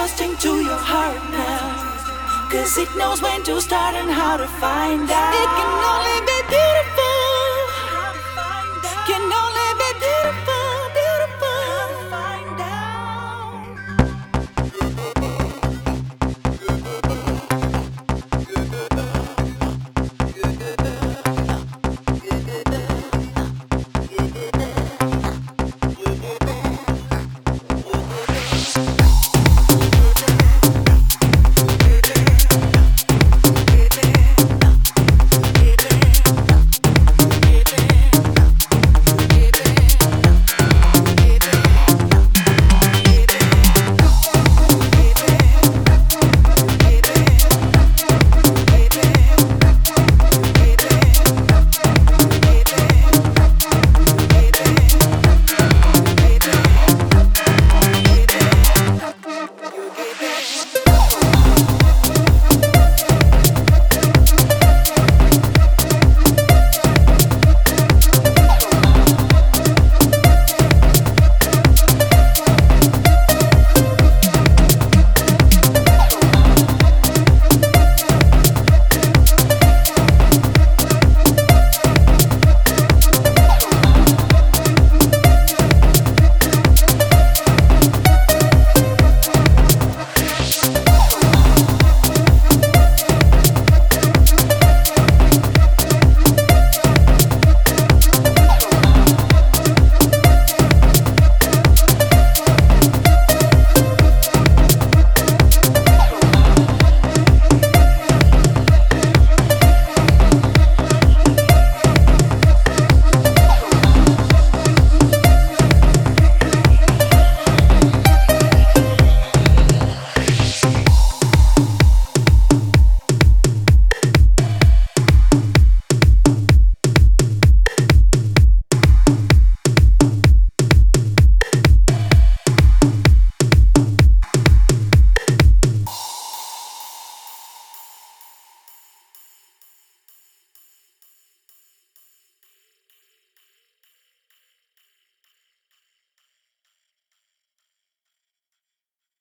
trusting to your heart now. Cause it knows when to start and how to find out.